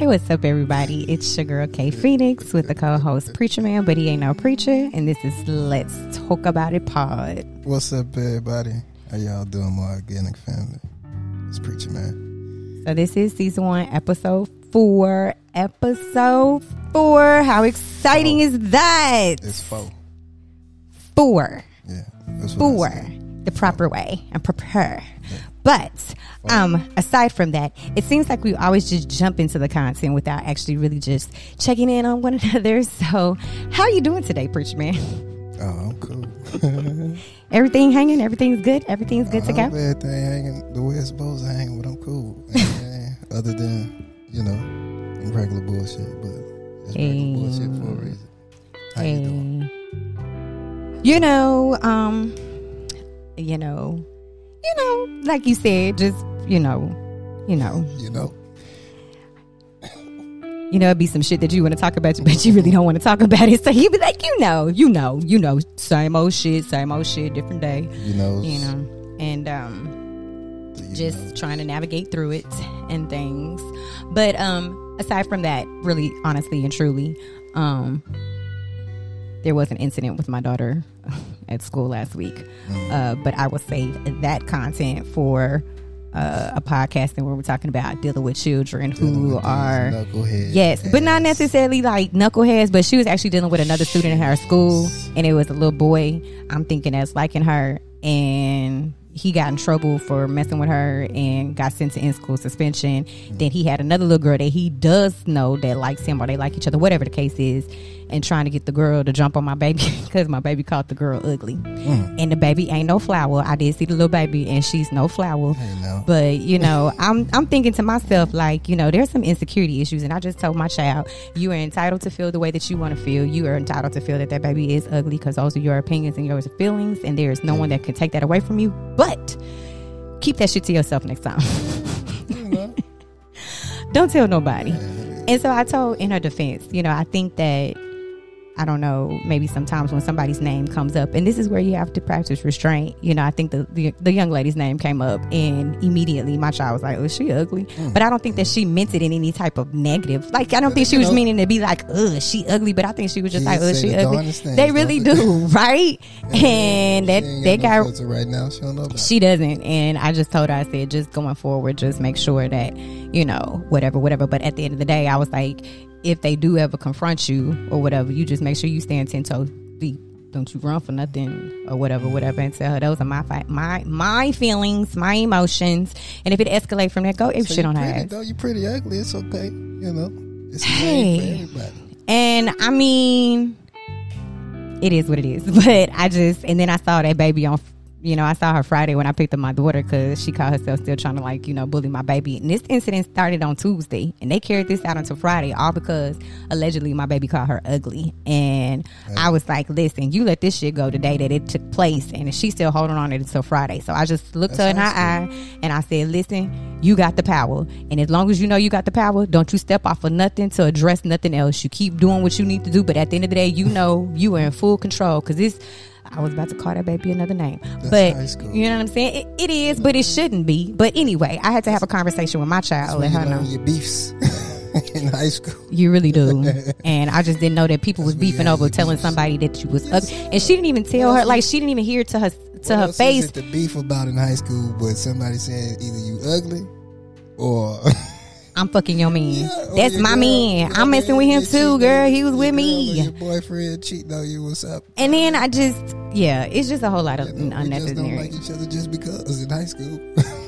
Hey, what's up, everybody? It's your girl K Phoenix with the co-host Preacher Man, but he ain't no preacher, and this is Let's Toke About It Pod. What's up, everybody? How y'all doing, my organic family? It's Preacher Man. So this is season one, episode four. Episode four. How exciting Four. is that? It's four. Four. Yeah. That's what Four. The proper way and prepare. But um, aside from that, it seems like we always just jump into the content without actually really just checking in on one another. So, how are you doing today, preacher man? Oh, I'm cool. Everything hanging? Everything's good? Everything's good to go? everything hanging the way it's supposed to hang, but I'm cool. Yeah, Other than, you know, regular bullshit, but it's Hey. regular bullshit for a reason. How you doing? You know, um, you know, you know, like you said, just you know, you know, You know? you know, it'd be some shit that you want to talk about, but you really don't want to talk about it. So you'd be like, you know, you know, you know, same old shit, same old shit, different day, You know? you know, and um, just know. trying to navigate through it and things. But um, aside from that, really, honestly and truly, um, there was an incident with my daughter at school last week. Uh, but I will save that content for uh, a podcast and where we're talking about dealing with children Dealing who with are. knucklehead Yes, but not necessarily like knuckleheads, but she was actually dealing with another student in her school, and it was a little boy. I'm thinking as liking her, and he got in trouble for messing with her and got sent to in school suspension. Then he had another little girl that he does know that likes him or they like each other, whatever the case is, and trying to get the girl to jump on my baby because my baby called the girl ugly. Mm. And the baby ain't no flower. I did see the little baby, and she's no flower. Now. But you know, I'm I'm thinking to myself like, you know, there's some insecurity issues, and I just told my child, you are entitled to feel the way that you want to feel. You are entitled to feel that that baby is ugly because those are your opinions and your feelings, and there is no one that can take that away from you. But keep that shit to yourself next time. Mm-hmm. Don't tell nobody. And so I told in her defense, you know, I think that I don't know, maybe sometimes when somebody's name comes up, and this is where you have to practice restraint. You know, I think the the, the young lady's name came up, and immediately my child was like, "Oh, she ugly," mm. but I don't think that she meant it in any type of negative. Like, I don't think she was meaning to be like, "Ugh, she ugly," but I think she was just like, oh, "Ugh, she the ugly." They really do, right? and that that no guy right now. She don't know it. she doesn't and i just told her i said just going forward just make sure that you know whatever whatever but at the end of the day i was like if they do ever confront you or whatever you just make sure you stand 10 toes deep don't you run for nothing or whatever whatever and tell her those are my my my feelings my emotions and if it escalates from there go if So shit on her pretty, ass though. You pretty ugly. It's okay. You know? It's Hey. hey. for everybody. And I mean, it is what it is. But I just, and then I saw that baby on, you know, I saw her Friday when I picked up my daughter because she called herself still trying to like, you know, bully my baby. And this incident started on Tuesday and they carried this out until Friday, all because allegedly my baby called her ugly. And I was like, listen, you let this shit go the day that it took place. And she's still holding on to it until Friday. So I just looked her in her That's eye and I said, listen, you got the power. And as long as you know you got the power, don't you step off of nothing to address nothing else. You keep doing what you need to do. But at the end of the day, you know you are in full control because this. I was about to call that baby another name, but high school. you know what I'm saying. It, it is, but it shouldn't be. But anyway, I had to have a conversation with my child, let When you her know your beefs in high school. you really do. and I just didn't know that people was beefing over telling beefs. somebody that you was ugly, and she didn't even tell her like she didn't even hear to her to What her face. The beef about in high school, but somebody saying either you ugly or I'm fucking your man. Yeah, That's your my man. I'm messing with him too, girl. He was with me. Your boyfriend cheating on you. What's up? And then I just, yeah, it's just a whole lot of You know, we just don't unnecessary. like each other just because in high school.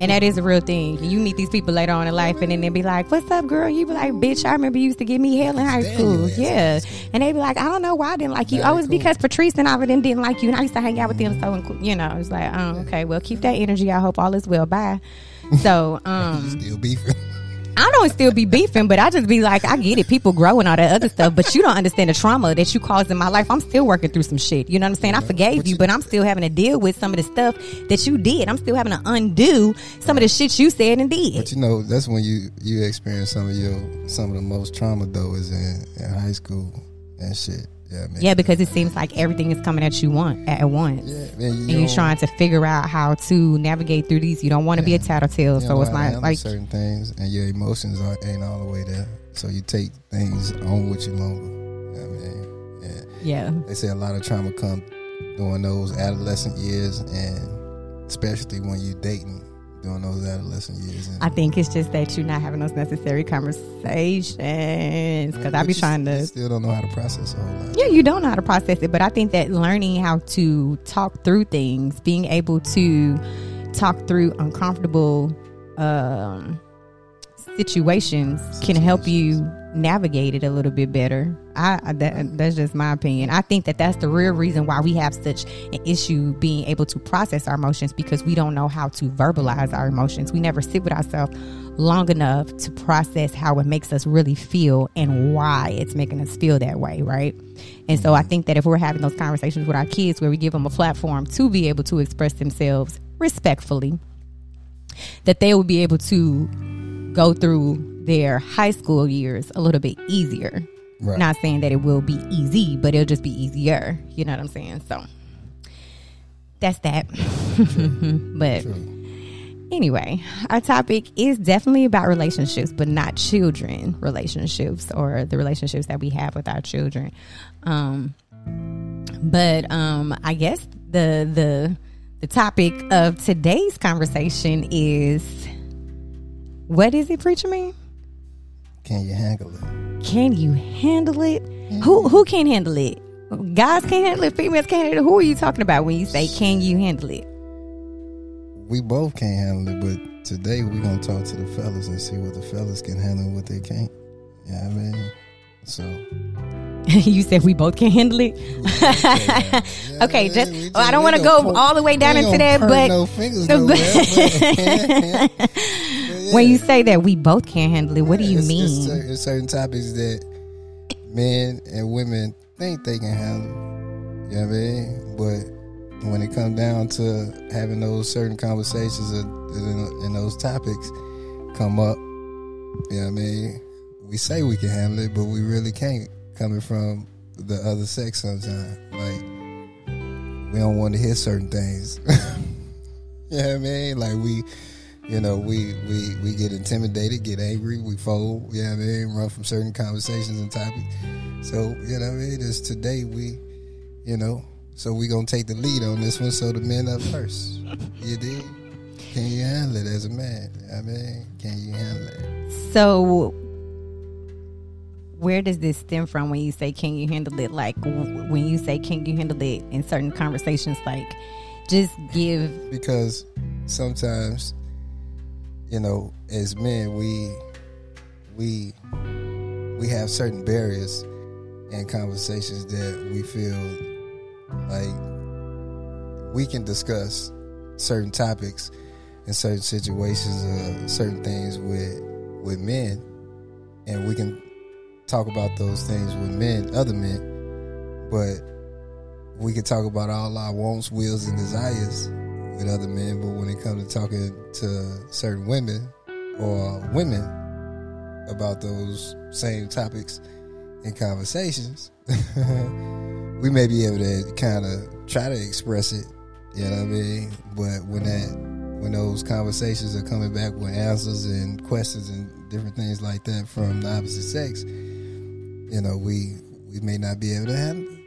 And that is a real thing. You meet these people later on in life, and then they be like, "What's up, girl?" You be like, "Bitch, I remember you used to give me hell in high school." your ass in Yeah, and they be like, "I don't know why I didn't like you." Very oh, it's cool. because Patrice and all of them didn't like you, and I used to hang out with them. So, you know, it's like, oh, okay, well, keep that energy. I hope all is well. Bye. So, um, Still beefing. I don't still be beefing, but I just be like, I get it. People grow and all that other stuff, but you don't understand the trauma that you caused in my life. I'm still working through some shit. You know what I'm saying? I forgave you, but I'm still having to deal with some of the stuff that you did. I'm still having to undo some of the shit you said and did. But you know, that's when you you experience some of your some of the most trauma though is in, in high school and shit. Yeah, man. Yeah, because it seems like everything is coming at you one at once. Yeah, man. You And you're trying to figure out how to navigate through these. You don't want to be a tattletale, so it's not like certain things, and your emotions are, ain't all the way there. So you take things on with you longer. You know what I mean, yeah. yeah, They say a lot of trauma come during those adolescent years, and especially when you dating during those adolescent years. And I think it's just that you're not having those necessary conversations because I be trying to. still don't know how to process a whole lot. Yeah, you don't know how to process it, but I think that learning how to talk through things, being able to talk through uncomfortable um, situations, can help you navigate it a little bit better. I that, that's just my opinion. I think that that's the real reason why we have such an issue being able to process our emotions because we don't know how to verbalize our emotions. We never sit with ourselves long enough to process how it makes us really feel and why it's making us feel that way, right? And so I think that if we're having those conversations with our kids where we give them a platform to be able to express themselves respectfully, that they will be able to go through their high school years a little bit easier. Right. Not saying that it will be easy, but it'll just be easier. You know what I'm saying? So that's that. but True. anyway, our topic is definitely about relationships, but not children relationships or the relationships that we have with our children. Um, but um, I guess the the the topic of today's conversation is what is it, preacher man? Can you handle it? Can you handle it? Who who can handle it? Guys can't handle it. Females can't handle it. Who are you talking about when you say can you handle it? We both can't handle it, but today we're gonna talk to the fellas and see what the fellas can handle and what they can't. Yeah, I mean, so you said we both can't handle it. Yeah, Okay, just- we I don't wanna go point- all the way down into that, but- no fingers nowhere, but- But When you say that we both can't handle it, what do you It's- mean? It's, cer- it's certain topics that men and women think they can handle. You know what I mean? But when it comes down to having those certain conversations and those topics come up, you know what I mean? We say we can handle it, but we really can't. Coming from the other sex, sometimes like we don't want to hear certain things. you know what I mean? Like we you know, we, we, we get intimidated, get angry, we fold, you know what I mean, run from certain conversations and topics. So, you know what I mean, just today we, you know, so we gonna take the lead on this one, so the men up first. You did? Can you handle it as a man? You know what I mean, can you handle it? So, where does this stem from when you say, can you handle it? Like, when you say, can you handle it in certain conversations, like, just give, Because sometimes, you know, as men, we, we, we have certain barriers and conversations that we feel like we can discuss certain topics and certain situations, or certain things with with men, and we can talk about those things with men, other men, but we can talk about all our wants, wills, and desires with other men. But when it comes to talking to certain women or women about those same topics and conversations, we may be able to kind of try to express it. You know what I mean? But when that when those conversations are coming back with answers and questions and different things like that from the opposite sex, you know, we we may not be able to handle it.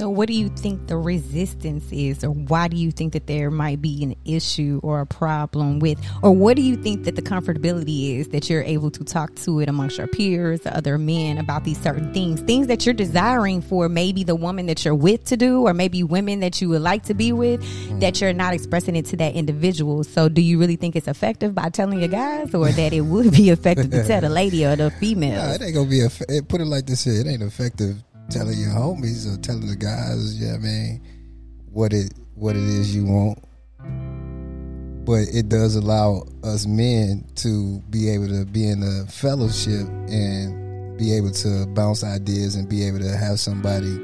So what do you think the resistance is, or why do you think that there might be an issue or a problem with, or what do you think that the comfortability is that you're able to talk to it amongst your peers, other men about these certain things, things that you're desiring for maybe the woman that you're with to do, or maybe women that you would like to be with, hmm. that you're not expressing it to that individual. So, do you really think it's effective by telling your guys, or that it would be effective to tell the lady or the female? It ain't gonna be a. Put it like this here: it ain't effective telling your homies or telling the guys. Yeah, I mean, what it what it is you want. But it does allow us men to be able to be in a fellowship and be able to bounce ideas and be able to have somebody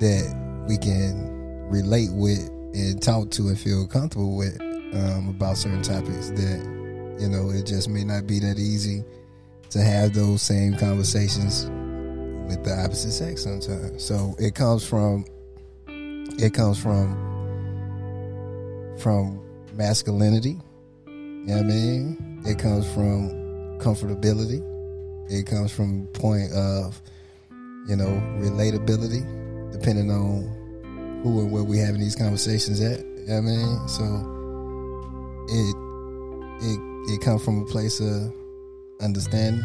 that we can relate with and talk to and feel comfortable with um, about certain topics that you know it just may not be that easy to have those same conversations with the opposite sex sometimes. So it comes from it comes from from masculinity. You know what I mean? It comes from comfortability. It comes from point of, you know, relatability, depending on who and where we having these conversations at. You know I mean? So it it it comes from a place of understanding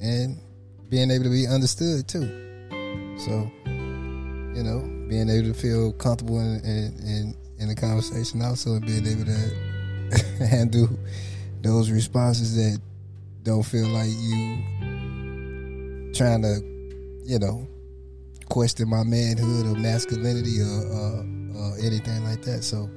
and being able to be understood too. So, you know, being able to feel comfortable in in, in, the conversation also and being able to handle those responses that don't feel like you trying to, you know, question my manhood or masculinity or, or, or anything like that. So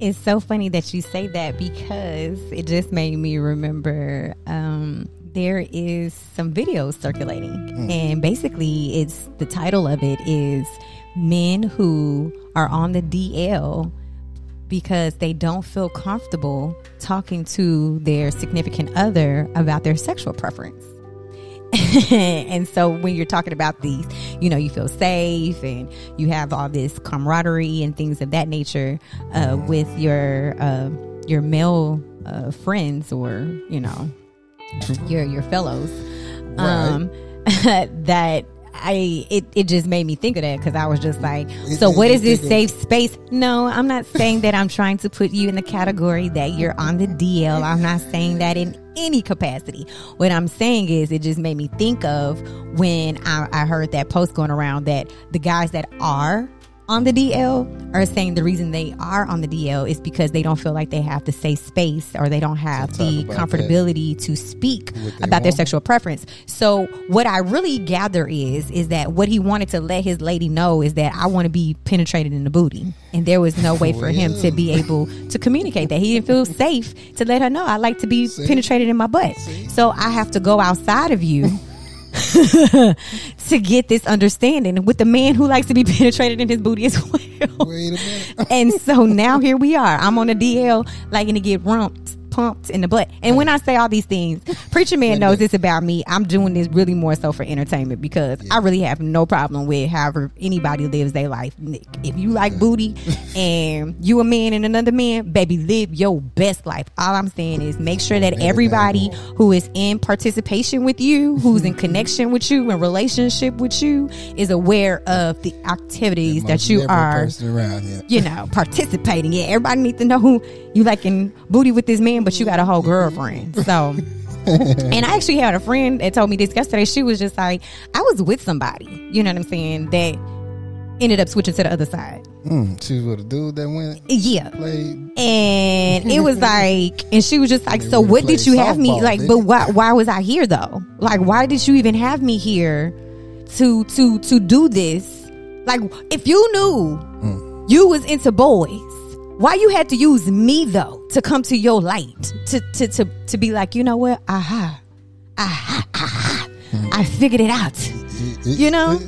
It's so funny that you say that because it just made me remember um, there is some videos circulating, and basically, it's the title of it is men who are on the DL because they don't feel comfortable talking to their significant other about their sexual preference. and so when you're talking about these, you know, you feel safe and you have all this camaraderie and things of that nature uh, with your uh, your male uh, friends or you know your your fellows. Um, that I it, it just made me think of that because I was just like, so it- what this it- safe space? No, I'm not saying that I'm trying to put you in the category that you're on the DL. I'm not saying that in any capacity. What I'm saying is it just made me think of when I, I heard that post going around that the guys that are on the DL are saying the reason they are on the DL is because they don't feel like they have the safe space or they don't have the comfortability to speak about their sexual preference. So what I really gather is is that what he wanted to let his lady know is that I want to be penetrated in the booty, and there was no way for him to be able to communicate that. He didn't feel safe to let her know I like to be penetrated in my butt. So I have to go outside of you. to get this understanding with the man who likes to be penetrated in his booty as well. wait a minute. and so now here we are. I'm on a DL, liking to get rumped, pumped in the butt. And when I say all these things, Preacher Man knows this about me. I'm doing this really more so for entertainment because I really have no problem with however anybody mm-hmm. lives their life. Nick, if you like booty and you a man and another man, baby, live your best life. All I'm saying is make sure that everybody who is in participation with you, who's in connection with you, in relationship with you, is aware of the activities that you are around here. you know, participating. Yeah, everybody needs to know who you liking booty with this man, but you got a whole girlfriend. So, and I actually had a friend that told me this yesterday. She was just like, I was with somebody, you know what I'm saying, that ended up switching to the other side. Mm, she was with a dude that went Yeah. played. And it was like, and she was just like, so what did you have me like? But why? Why was I here though? Like, why did you even have me here to to to do this? Like, if you knew Mm. you was into boys, why you had to use me though to come to your light to to to to be like, you know what? Aha, aha, aha! I figured it out. You know?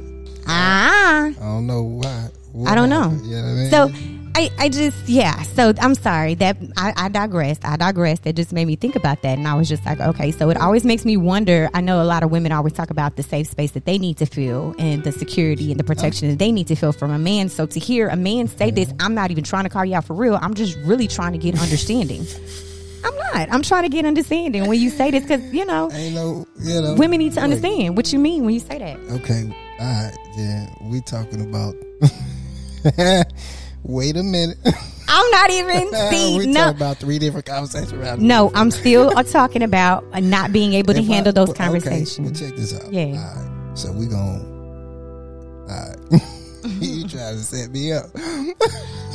Ah. I don't know why. what I don't know. You know what I mean? So I, I just yeah. So I'm sorry that I, I digressed. I digressed. That just made me think about that, and I was just like, okay. So it always makes me wonder. I know a lot of women always talk about the safe space that they need to feel and the security and the protection that they need to feel from a man. So to hear a man say this, I'm not even trying to call you out for real. I'm just really trying to get understanding. I'm not. I'm trying to get understanding when you say this because you know ain't no, you know. women need to understand what you mean when you say that. Okay, all right, then we talking about. Wait a minute. I'm not even see we no. talking about three different conversations around. No, I'm still uh, talking about uh, not being able to If I- handle those okay, well, conversations. check this out. Yeah. All right. So we gon' All right. you trying to set me up?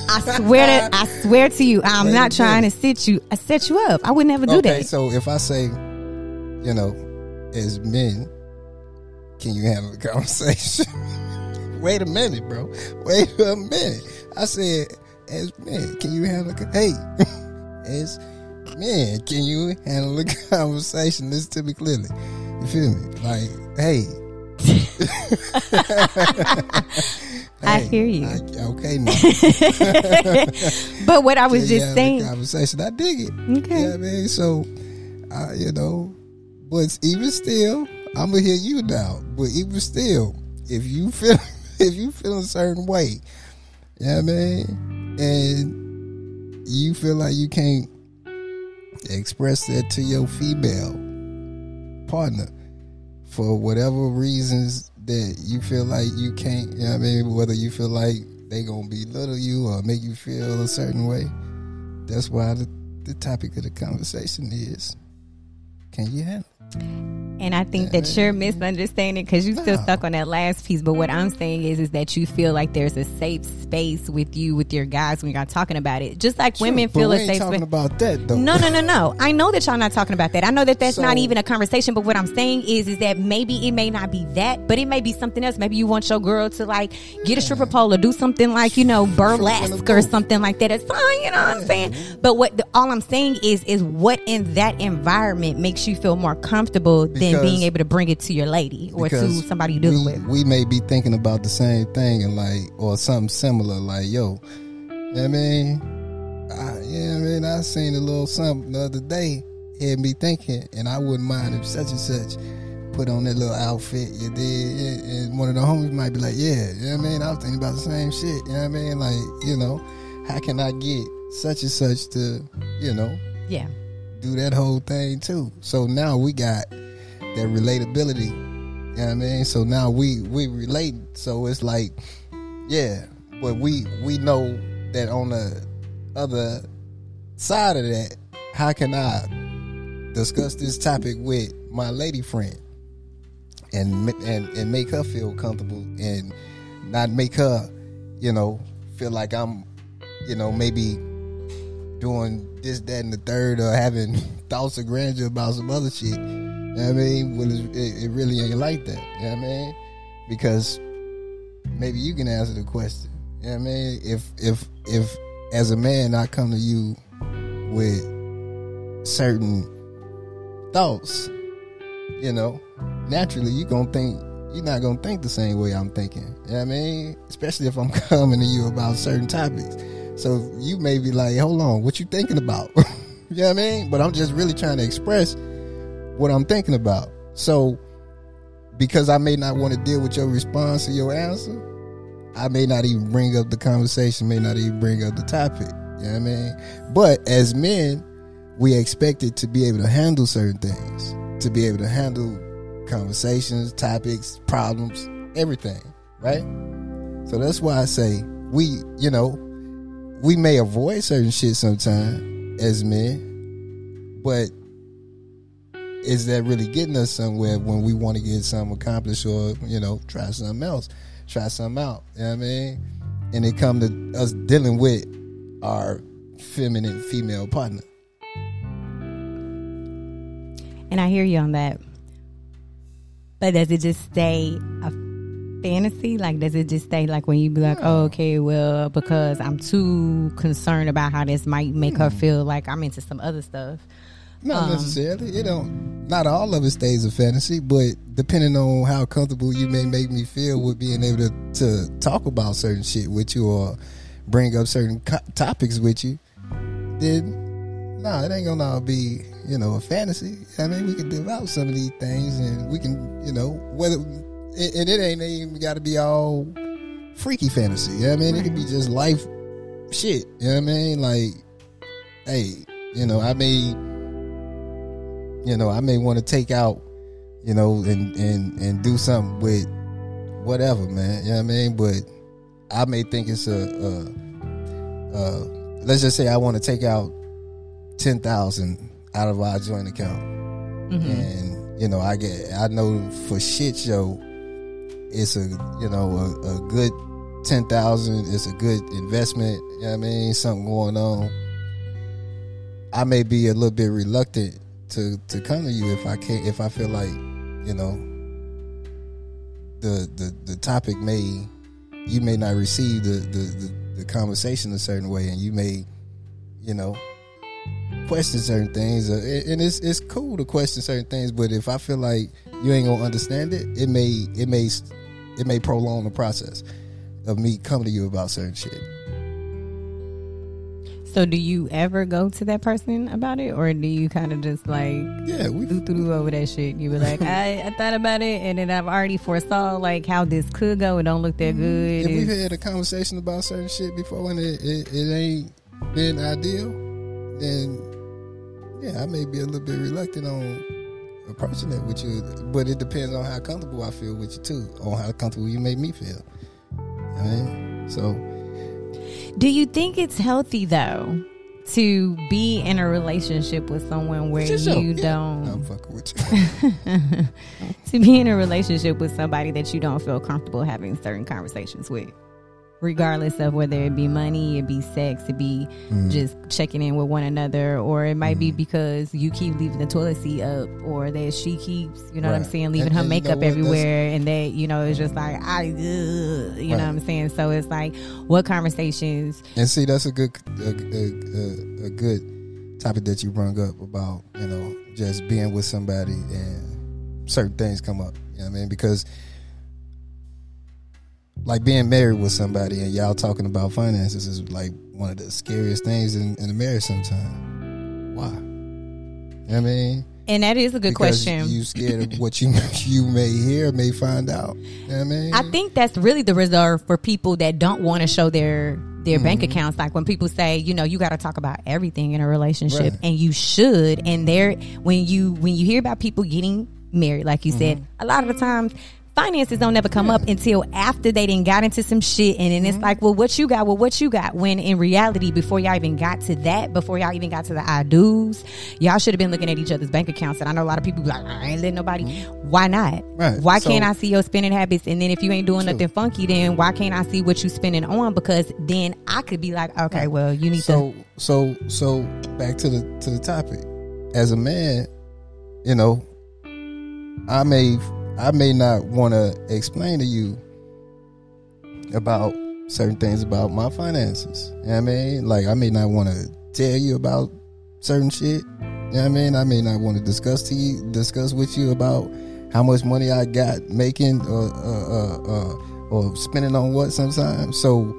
I swear to I swear to you, I'm Wait not trying to sit you. I set you up. I would never do okay, that. so if I say, you know, as men, can you handle the conversation? Wait a minute, bro. Wait a minute. I said, as man, can you handle? a, Hey, as men, can you handle the conversation? Listen to me clearly. You feel me? Like, hey. I Hey, hear you. I- okay, now. but what I was you just saying, conversation. I dig it. Okay. Yeah, I mean, so, uh, you know, but even still, I'm gonna hear you now. But even still, if you feel if you feel a certain way, know I mean, and you feel like you can't express that to your female partner for whatever reasons that you feel like you can't, you know what I mean, whether you feel like they gonna belittle you or make you feel a certain way. That's why the, the topic of the conversation is can you handle and I think that you're misunderstanding because you're still No. stuck on that last piece. But what I'm saying is, is that you feel like there's a safe space with you with your guys when you're talking about it. Just like women feel a safe talking space. about that though. No, no, no, no. I know that y'all not talking about that. I know that that's not even a conversation. But what I'm saying is, is that maybe it may not be that, but it may be something else. Maybe you want your girl to like get a stripper pole or do something like you know burlesque or something like that. It's fine, you know what I'm saying. But what the, all I'm saying is, is what in that environment makes you feel more comfortable than Because- being able to bring it to your lady or to somebody dealing we, with. We may be thinking about the same thing and like, or something similar, like, yo, you know what I mean, I, yeah, I mean, I seen a little something the other day, had me thinking, and I wouldn't mind if such and such put on that little outfit you did, and, and one of the homies might be like, yeah, you know what I mean, I was thinking about the same shit, you know what I mean, like, you know, how can I get such and such to, you know, Yeah. Do that whole thing too. So now we got that relatability. You know what I mean? So now we we relate. So it's like, yeah, but we we know that on the other side of that, how can I discuss this topic with my lady friend and and and make her feel comfortable and not make her, you know, feel like I'm, you know, maybe doing this, that, and the third, or having thoughts of grandeur about some other shit. You know what I mean? It's, it, it really ain't like that. You know what I mean? Because maybe you can answer the question. You know what I mean? If if if as a man I come to you with certain thoughts, you know, naturally you're gonna think you're not gonna think the same way I'm thinking. You know what I mean? Especially if I'm coming to you about certain topics. So you may be like, hold on, what you thinking about? you know what I mean? But I'm just really trying to express what I'm thinking about. So because I may not want to deal with your response or your answer, I may not even bring up the conversation, may not even bring up the topic. You know what I mean? But as men, we expected to be able to handle certain things, to be able to handle conversations, topics, problems, everything, right? So that's why I say we, you know, we may avoid certain shit sometimes as men, but is that really getting us somewhere when we want to get something accomplished or, you know, try something else, try something out, you know what I mean? And it come to us dealing with our feminine female partner. And I hear you on that. But does it just stay a fantasy? Like, does it just stay like when you be like, oh, okay, well, because I'm too concerned about how this might make her feel like I'm into some other stuff. Not Um, necessarily. It don't. Not all of it stays a fantasy, but depending on how comfortable you may make me feel with being able to to talk about certain shit with you or bring up certain co- topics with you, then no, it ain't gonna all be you know a fantasy. I mean, we can develop some of these things, and we can you know whether and and it ain't even got to be all freaky fantasy. You know what I mean, it could be just life shit. You know what I mean? Like, hey, you know, I may you know, I may want to take out, you know, and and and do something with whatever, man. You know what I mean? But I may think it's a, a, a let's just say I want to take out ten thousand out of our joint account, mm-hmm. and you know, I get I know for shit show, it's a you know a, a good ten thousand. It's a good investment. You know what I mean? Something going on. I may be a little bit reluctant to to come to you if I can't if I feel like you know the the the topic may you may not receive the the the, the conversation a certain way and you may you know question certain things uh, and it's it's cool to question certain things but if I feel like you ain't gonna understand it it may it may it may prolong the process of me coming to you about certain shit So do you ever go to that person about it, or do you kind of just like Yeah, we do through over that shit? You be like, I, I thought about it, and then I've already foresaw like how this could go. It don't look that good. if we've had a conversation about certain shit before and it, it, it ain't been ideal, then yeah, I may be a little bit reluctant on approaching it with you. But it depends on how comfortable I feel with you too, on how comfortable you make me feel. I mean, so Do you think it's healthy though to be in a relationship with someone where you yeah, don't I'm fucking with you. to be in a relationship with somebody that you don't feel comfortable having certain conversations with? Regardless of whether it be money, it be sex, it be Mm. just checking in with one another, or it might be because you keep leaving the toilet seat up, or that she keeps, you know what I'm saying, leaving And- her and you know makeup everywhere, and that you know it's just like I, ugh, you know what I'm saying. So it's like, what conversations And see, that's a good a, a, a, a good topic that you brought up about you know just being with somebody and certain things come up. You know what I mean? Because like being married with somebody and y'all talking about finances is like one of the scariest things in, in a marriage. Sometimes, why? You know what I mean? And that is a good question. You scared of what you you may hear, may find out. You know what I mean? I think that's really the reserve for people that don't want to show their their bank Mm-hmm. accounts. Like when people say, you know, you got to talk about everything in a relationship, Right. and you should. And there, when you when you hear about people getting married, like you said, Mm-hmm. a lot of the times. Finances don't ever come up until after they didn't got into some shit, and then Mm-hmm. it's like, well, what you got? Well, what you got? When in reality, before y'all even got to that, before y'all even got to the I do's, y'all should have been looking at each other's bank accounts. And I know a lot of people be like, I ain't letting nobody. Why not? Mm-hmm. Right. Why So- can't I see your spending habits? And then if you ain't doing True. nothing funky, then why can't I see what you spending on? Because then I could be like, okay, well, you need to so to. so so back to the to the topic as a man you know i may i may not want to explain to you about certain things about my finances. You know what i mean? Like i may not want to tell you about certain shit. You know what i mean? I may not want to discuss to you discuss with you about how much money i got making or uh, uh, uh, or spending on what sometimes. So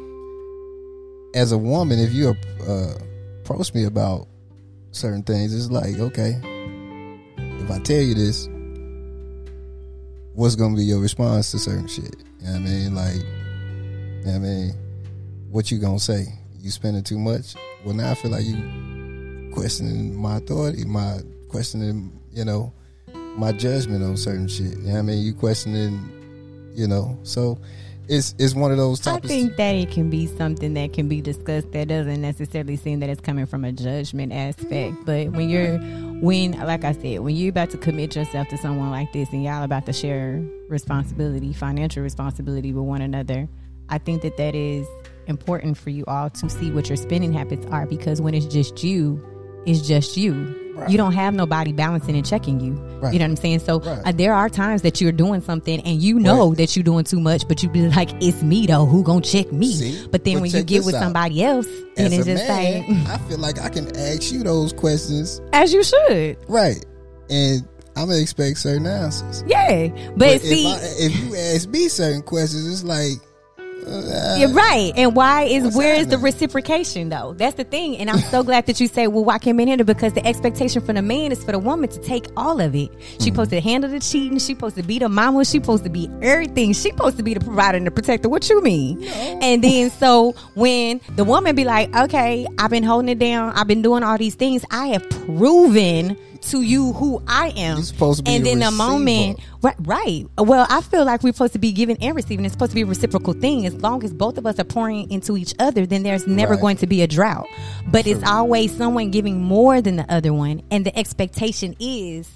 as a woman, if you uh, approach me about certain things, it's like, okay, if I tell you this, what's gonna be your response to certain shit? You know what I mean? Like, you know what I mean, what you gonna say? You spending too much? Well, now I feel like you questioning my authority, my questioning, you know, my judgment on certain shit. You know what I mean? You questioning, you know, so it's it's one of those types. I think that it can be something that can be discussed that doesn't necessarily seem that it's coming from a judgment aspect. But when you're, when, like I said, when you're about to commit yourself to someone like this and y'all about to share responsibility, financial responsibility with one another, I think that that is important for you all to see what your spending habits are because when it's just you, it's just you. Right. You don't have nobody balancing and checking you. Right. You know what I'm saying? So Right. uh, there are times that you're doing something and you know that you're doing too much, but you be like, "It's me though. Who gonna check me?" See? But then But when you get with out. somebody else, and it's just man, like, I feel like I can ask you those questions, as you should, right? And I'm gonna expect certain answers. yeah. But, But see, if, I, if you ask me certain questions, it's like, uh, You're right. And why is What's where is the reciprocation though? That's the thing. And I'm so glad that you say, well, why can't men handle? Because the expectation from the man is for the woman to take all of it. Mm-hmm. She supposed to handle the cheating. She supposed to be the mama. She supposed to be everything. She supposed to be the provider and the protector. What you mean? And then so when the woman be like, okay, I've been holding it down. I've been doing all these things. I have proven to you who I am. You're supposed to be and then the moment Right, right. Well, I feel like we're supposed to be giving and receiving. It's supposed to be a reciprocal thing. As long as both of us are pouring into each other, then there's never Right. going to be a drought. But it's always someone giving more than the other one, and the expectation is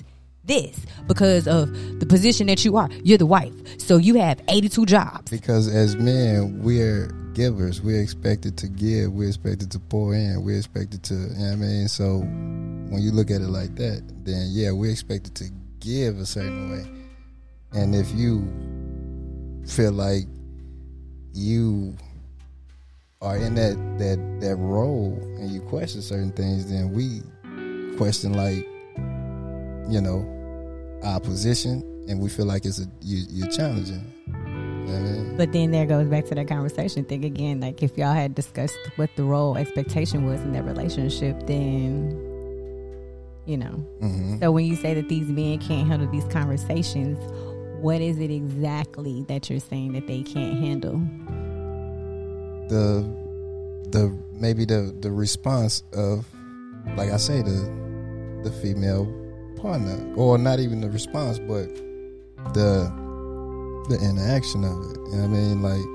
this because of the position that you are. You're the wife, so you have 82 jobs. because as men, we're givers. We're expected to give. We're expected to pour in. We're expected to, you know what I mean? So when you look at it like that, then yeah, we're expected to give a certain way. And if you feel like you are in that that that role and you question certain things, then we question like, you know, our position, and we feel like it's a you, you're challenging. You know You know what I mean? But then there goes back to that conversation thing again. Like if y'all had discussed what the role expectation was in that relationship, then you know. hmm So when you say that these men can't handle these conversations, what is it exactly that you're saying that they can't handle? The the maybe the the response of like I say the the female partner or not even the response but the the interaction of it. You know I mean? Like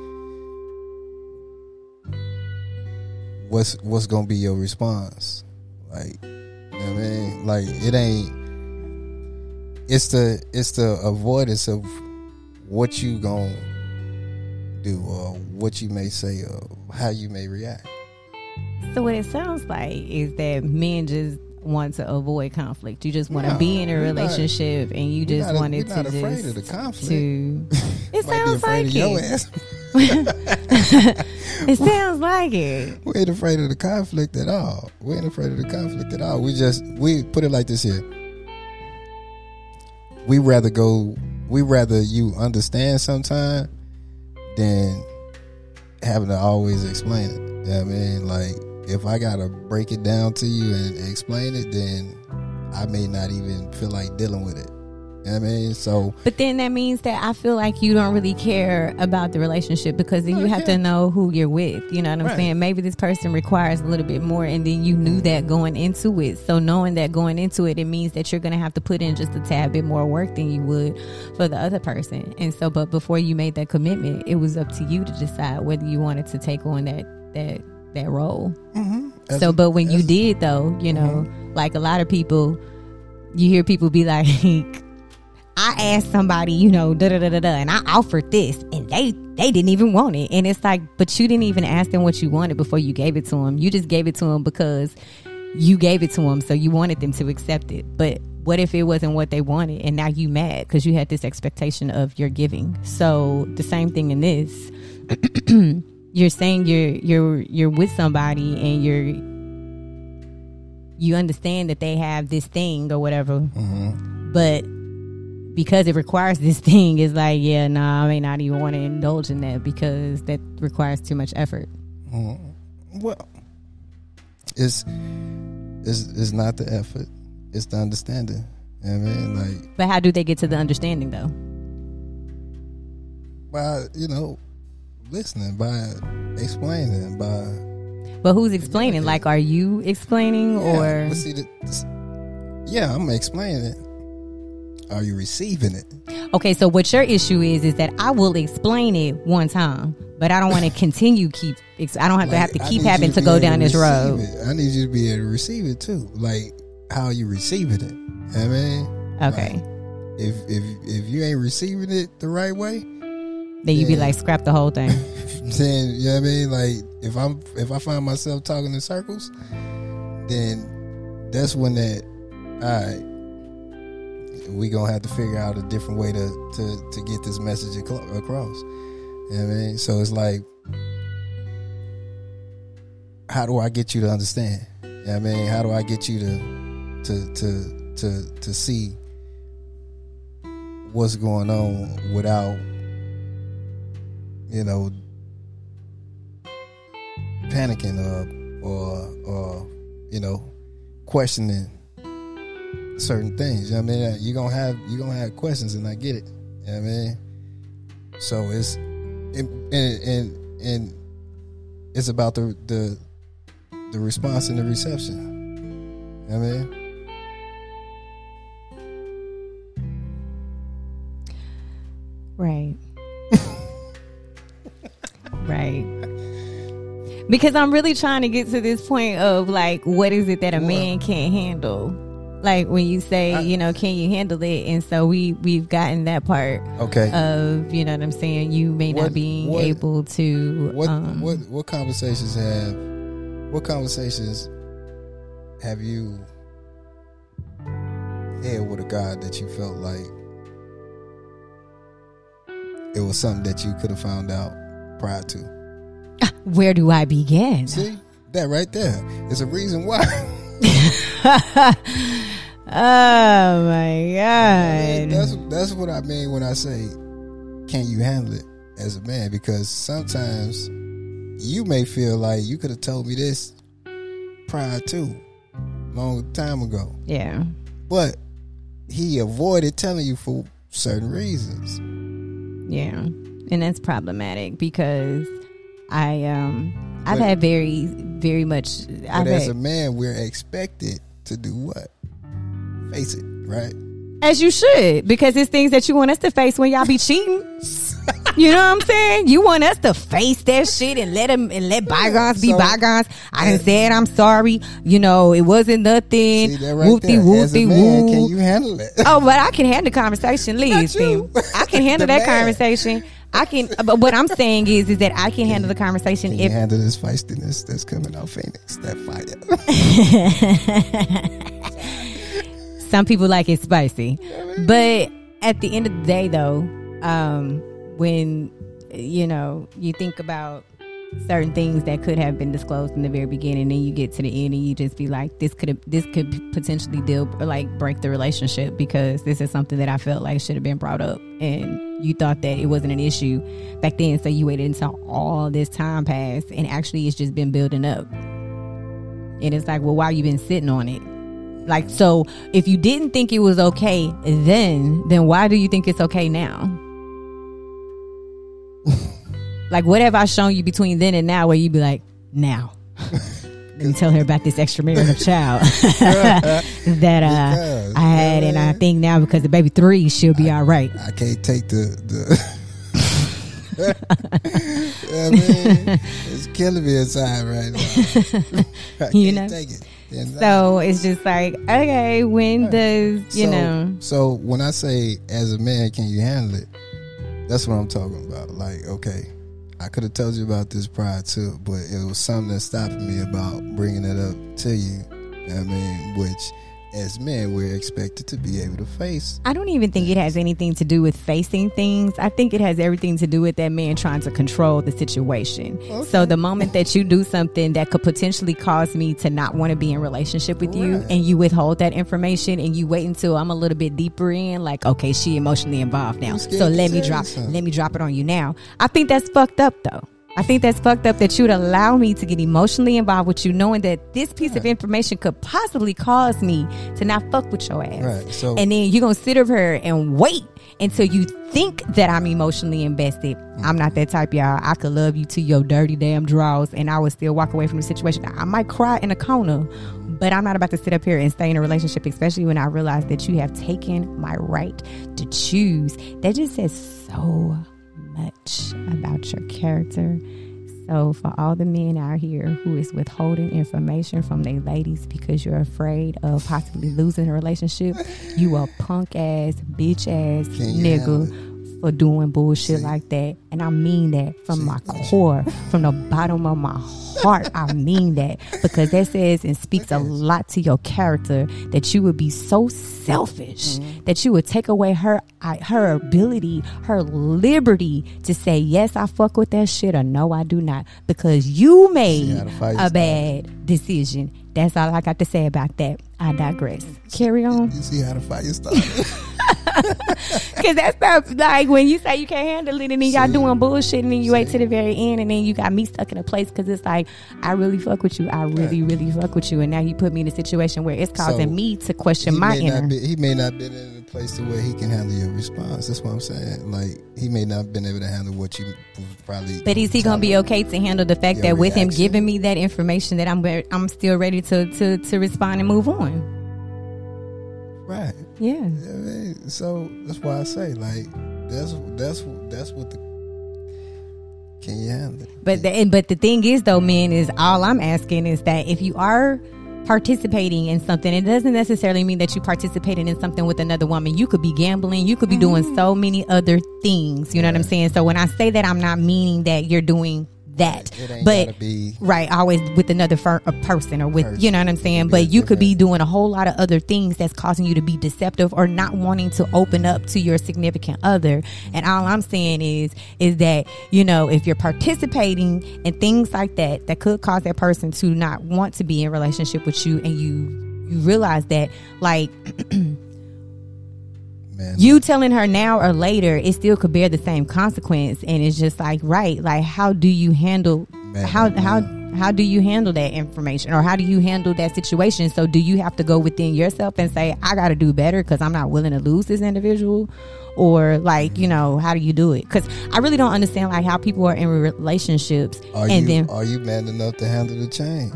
what's what's gonna be your response? Like you know I mean? Like it ain't it's the it's the avoidance of what you gonna do or what you may say or how you may react. So what it sounds like is that men just want to avoid conflict. You just want to No, be in a we're not- relationship and you just not- wanted to not afraid just of the conflict. to It sounds like it. It sounds like it. We ain't afraid of the conflict at all. We ain't afraid of the conflict at all. We just we put it like this here. We rather go. We rather you understand sometime than having to always explain it. You know what I mean, like if I gotta break it down to you and explain it, then I may not even feel like dealing with it. You know what I mean, so But then that means that I feel like you don't really care about the relationship because then you have to know who you're with. You know what I'm Right. saying? Maybe this person requires a little bit more and then you knew that going into it. So knowing that going into it, it means that you're going to have to put in just a tad bit more work than you would for the other person. And so, but before you made that commitment, it was up to you to decide whether you wanted to take on that, that, that role. as So, but when you Mm-hmm. did though, you know, like a lot of people, you hear people be like, I asked somebody, you know, da da da da da, and I offered this, and they they didn't even want it, and it's like, but you didn't even ask them what you wanted before you gave it to them. You just gave it to them because you gave it to them, so you wanted them to accept it. But what if it wasn't what they wanted, and now you mad because you had this expectation of your giving? So the same thing in this. you're saying you're you're you're with somebody and you're you understand that they have this thing or whatever. Mm-hmm. but because it requires this thing it's like yeah nah i may not even want to indulge in that because that requires too much effort. Well, it's it's it's not the effort; it's the understanding. You know I mean, like but how do they get to the understanding though? Well, you know listening, by explaining, by but who's explaining like are you explaining yeah, or see the, yeah, I'm explaining it. Are you receiving it? okay so what your issue is is that i will explain it one time but i don't want to continue keep i don't have to have to keep having to, be go down this road it. I need you to be able to receive it too. Like how you receiving it. You know what I mean, okay if if if you ain't receiving it the right way, then you be like scrap the whole thing then you know what I mean. Like if I'm if I find myself talking in circles, then that's when that all right. We gonna have to figure out a different way to to to get this message across. You know what I mean? So it's like, how do I get you to understand? You know what I mean? How do I get you to to to to to see what's going on without you know panicking or or or you know questioning certain things. You know what I mean? You're gonna have you're gonna have questions and I get it. You know what I mean? So it's it, and and and it's about the the the response and the reception. You know what I mean? Because I'm really trying to get to this point of like, what is it that a man can't handle? Like when you say, I- you know, can you handle it? And so we we've gotten that part Okay. of, you know what I'm saying. You may not What- be what- able to. what um, what what conversations have what conversations have you had with a guy that you felt like it was something that you could have found out prior to? Where do I begin? See that right there. It's a reason why. oh my god. that's that's what I mean when I say, can you handle it? as a man because sometimes you may feel like you could have told me this prior to long time ago. Yeah. But he avoided telling you for certain reasons. Yeah. And that's problematic because I um I've But- had very very much I've as had, a man, we're expected to do what? Face it, right? as you should because it's things that you want us to face when y'all be cheating. You know what I'm saying? You want us to face that shit and let them and let bygones be So- bygones. I done said I'm sorry. You know it wasn't nothing. See that right Whoopty there. As a whoopty man, can you handle it? Oh, but I can handle conversation. You. I can handle The that man. conversation. I can. But what I'm saying is, is that I can handle the conversation Can you if handle this feistiness that's coming out Phoenix? That fire. some people like it spicy. But at the end of the day, though, um, when you know you think about certain things that could have been disclosed in the very beginning, and then you get to the end and you just be like, this could this could potentially deal or like break the relationship because this is something that I felt like should have been brought up, and you thought that it wasn't an issue back then, so you waited until all this time passed, and actually it's just been building up. And it's like, well, why you been sitting on it? Like, so if you didn't think it was okay then, then why do you think it's okay now? like, what have I shown you between then and now where you'd be like, now? Let me tell her about this extramarital child that uh, Because, I had, and I think now because the baby three, she'll be all right. I can't take the the. yeah, man, it's killing me inside right now. I You know? take it. So it's just like, okay, when does you so, know? So when I say as a man, can you handle it? That's what I'm talking about. Like, okay, I could have told you about this prior to, but it was something that stopped me about bringing it up to you. I mean, which as men, we're expected to be able to face. I don't even think it has anything to do with facing things. I think it has everything to do with that man trying to control the situation. So the moment that you do something that could potentially cause me to not want to be in relationship with you and you withhold that information and you wait until I'm a little bit deeper in like okay, she emotionally involved now. So let me drop something. let me drop it on you now. I think that's fucked up though. I think that's fucked up that you would allow me to get emotionally involved with you, knowing that this piece of information could possibly cause me to not fuck with your ass. Right. So And then you're gonna sit over here and wait until you think that I'm emotionally invested. Mm. I'm not that type, y'all. I could love you to your dirty damn draws and I would still walk away from the situation. I might cry in a corner, but I'm not about to sit up here and stay in a relationship, especially when I realize that you have taken my right to choose. That just says so much about your character. So, for all the men out here who is withholding information from their ladies because you're afraid of possibly losing a relationship, you a punk ass, bitch ass nigga for doing bullshit See? like that. And I mean that from See? my core, from the bottom of my heart. I mean that because that says and speaks a lot to your character that you would be so selfish Mm-hmm. that you would take away her her ability, her liberty to say yes, I fuck with that shit or no, I do not because you made how the fight a bad decision. That's all I got to say about that. I digress. Carry on. you see how the fire started. Cause that's stuff like when you say you can't handle it and then y'all doing bullshit and then you wait to the very end and then you got me stuck in a place because it's like I really fuck with you. I really, really fuck with you. And now you put me in a situation where it's causing So, me to question my inner. be, he may not been in place to where he can handle your response. That's what I'm saying. Like he may not have been able to handle what you probably. but is he gonna be okay to handle the fact that with him giving me that information that I'm re- I'm still ready to to to respond and move on? right? Yeah. Yeah, man. So that's why I say like that's that's that's what the can you handle it? But the, and- but the thing is though, men, is all I'm asking is that if you are participating in something, it doesn't necessarily mean that you participating in something with another woman. You could be gambling. You could be doing mm-hmm. so many other things. You know what I'm saying? So when I say that, I'm not meaning that you're doing that, but right always with another fir- a person or with you know what i'm saying? But you could be doing a whole lot of other things that's causing you to be deceptive or not wanting to open up to your significant other. And all i'm saying is is that you know if you're participating in things like that that could cause that person to not want to be in relationship with you and you you realize that like Man, you telling her now or later, it still could bear the same consequence. And it's just like, right, like how do you handle Man, how man. how how do you handle that information or how do you handle that situation? So do you have to go within yourself and say, I got to do better because I'm not willing to lose this individual, or like you know how do you do it? Because I really don't understand like how people are in relationships Are and you then are you man enough to handle the change?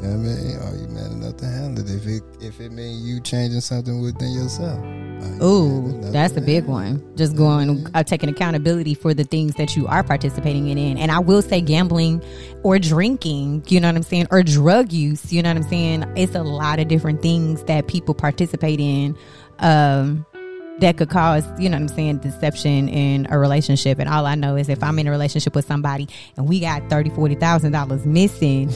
You know I mean? Are you man enough to handle it? If it if it means you changing something within yourself. You Ooh, that's a big one. Just going, uh, taking accountability for the things that you are participating in. And I will say, gambling or drinking, you know what I'm saying, or drug use, you know what I'm saying. It's a lot of different things that people participate in. Um, that could cause, you know what I'm saying, deception in a relationship. And all I know is if I'm in a relationship with somebody and we got thirty, forty thousand dollars missing,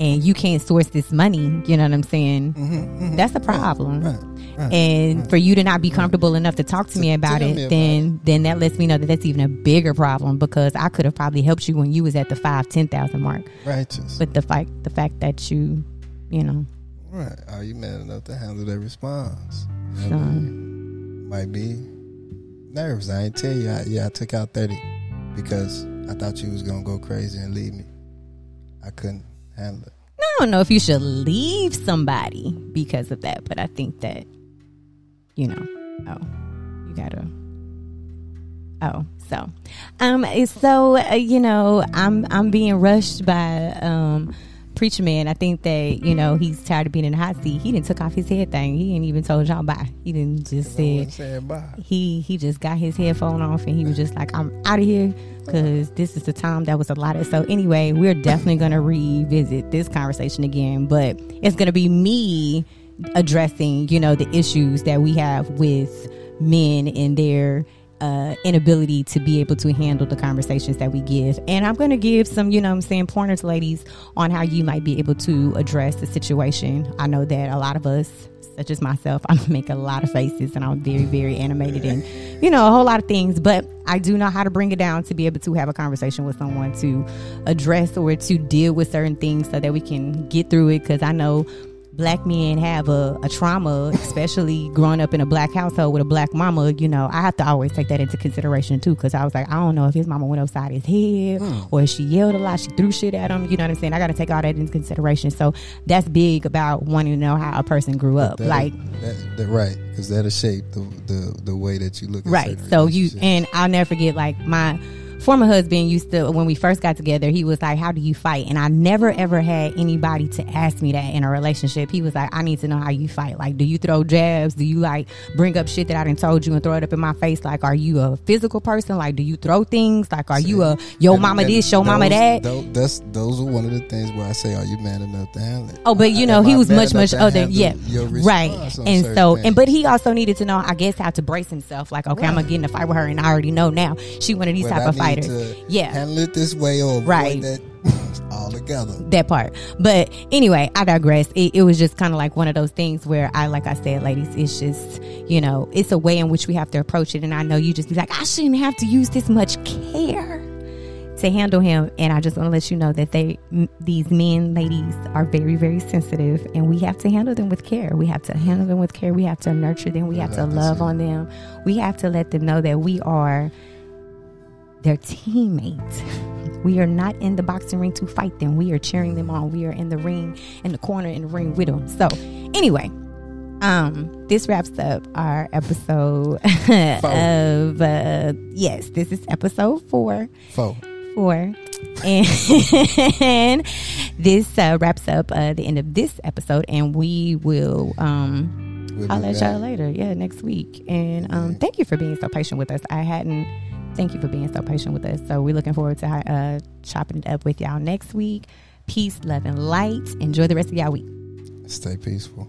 and you can't source this money, you know what I'm saying? Mm-hmm, That's a problem Right. right. and for you to not be comfortable enough to talk to me about it, me about then then that lets me know that that's even a bigger problem because I could have probably helped you when you was at the five ten thousand mark. Righteous. But the fact the fact that you, you know, right. Are you man enough to handle that response? You know what I Son. mean? Might be nerves. I ain't tell you. I, yeah, I took out thirty because I thought you was gonna go crazy and leave me. I couldn't handle it. I don't know if you should leave somebody because of that, but I think that, you know, oh, you gotta. Oh, so, um, so uh, you know, I'm I'm being rushed by um, Preacha Man. I think that you know he's tired of being in the hot seat. He didn't took off his head thing. He ain't even told y'all bye. He didn't just bye. he he just got his headphone off and he was just like i'm out of here because this is the time that was allotted so anyway we're definitely going to revisit this conversation again but it's going to be me addressing you know the issues that we have with men and their uh, inability to be able to handle the conversations that we give. And I'm going to give some, you know I'm saying, pointers, ladies, on how you might be able to address the situation. I know that a lot of us, such as myself, I make a lot of faces and I'm very, very animated and, you know, a whole lot of things. But I do know how to bring it down to be able to have a conversation with someone to address or to deal with certain things so that we can get through it. Because I know black men have a, a trauma, especially growing up in a black household with a black mama, you know, I have to always take that into consideration too. Cause I was like, I don't know if his mama went upside his head hmm. or if she yelled a lot, she threw shit at him. You know what I'm saying? I got to take all that into consideration. So that's big about wanting to know how a person grew up. That- like, that, that right because that'll shape the, the the way that you look at right so you and i'll never forget like my former husband used to when we first got together he was like how do you fight? And i never ever had anybody to ask me that in a relationship. He was like i need to know how you fight. Like do you throw jabs? Do you like bring up shit that i didn't told you and throw it up in my face? Like are you a physical person? Like do you throw things? Like are you a yo And- mama and this yo mama those- that? tho- that's those are one of the things where I say, "Are you man enough to handle it?" Oh, but you know, Am he was much, much to older. Yeah, right. And so, and but he also needed to know, I guess, how to brace himself. Like, okay, I'm gonna get in a fight with her, and I already know now. She one of these But type I of need fighters. to Yeah, handle it this way or Right. that all together. that part. But anyway, I digress. It, it was just kind of like one of those things where I, like I said, ladies, it's just you know, it's a way in which we have to approach it. And I know you just be like, I shouldn't have to use this much care to handle him. And I just want to let you know that they, m- these men, ladies, are very, very sensitive, and we have to handle them with care. We have to handle them with care. We have to nurture them. We have to love on them. We have to let them know that we are their teammates. We are not in the boxing ring to fight them. We are cheering them on. We are in the ring, in the corner, in the ring with them. So, anyway, um, this wraps up our episode of uh, yes, this is episode four Four. four. And this uh, wraps up uh, the end of this episode, and we will um, I'll let y'all later. Yeah, next week. And um, thank you for being so patient with us. I hadn't. Thank you for being so patient with us. So we're looking forward to uh, chopping it up with y'all next week. Peace, love, and light. Enjoy the rest of y'all week. Stay peaceful.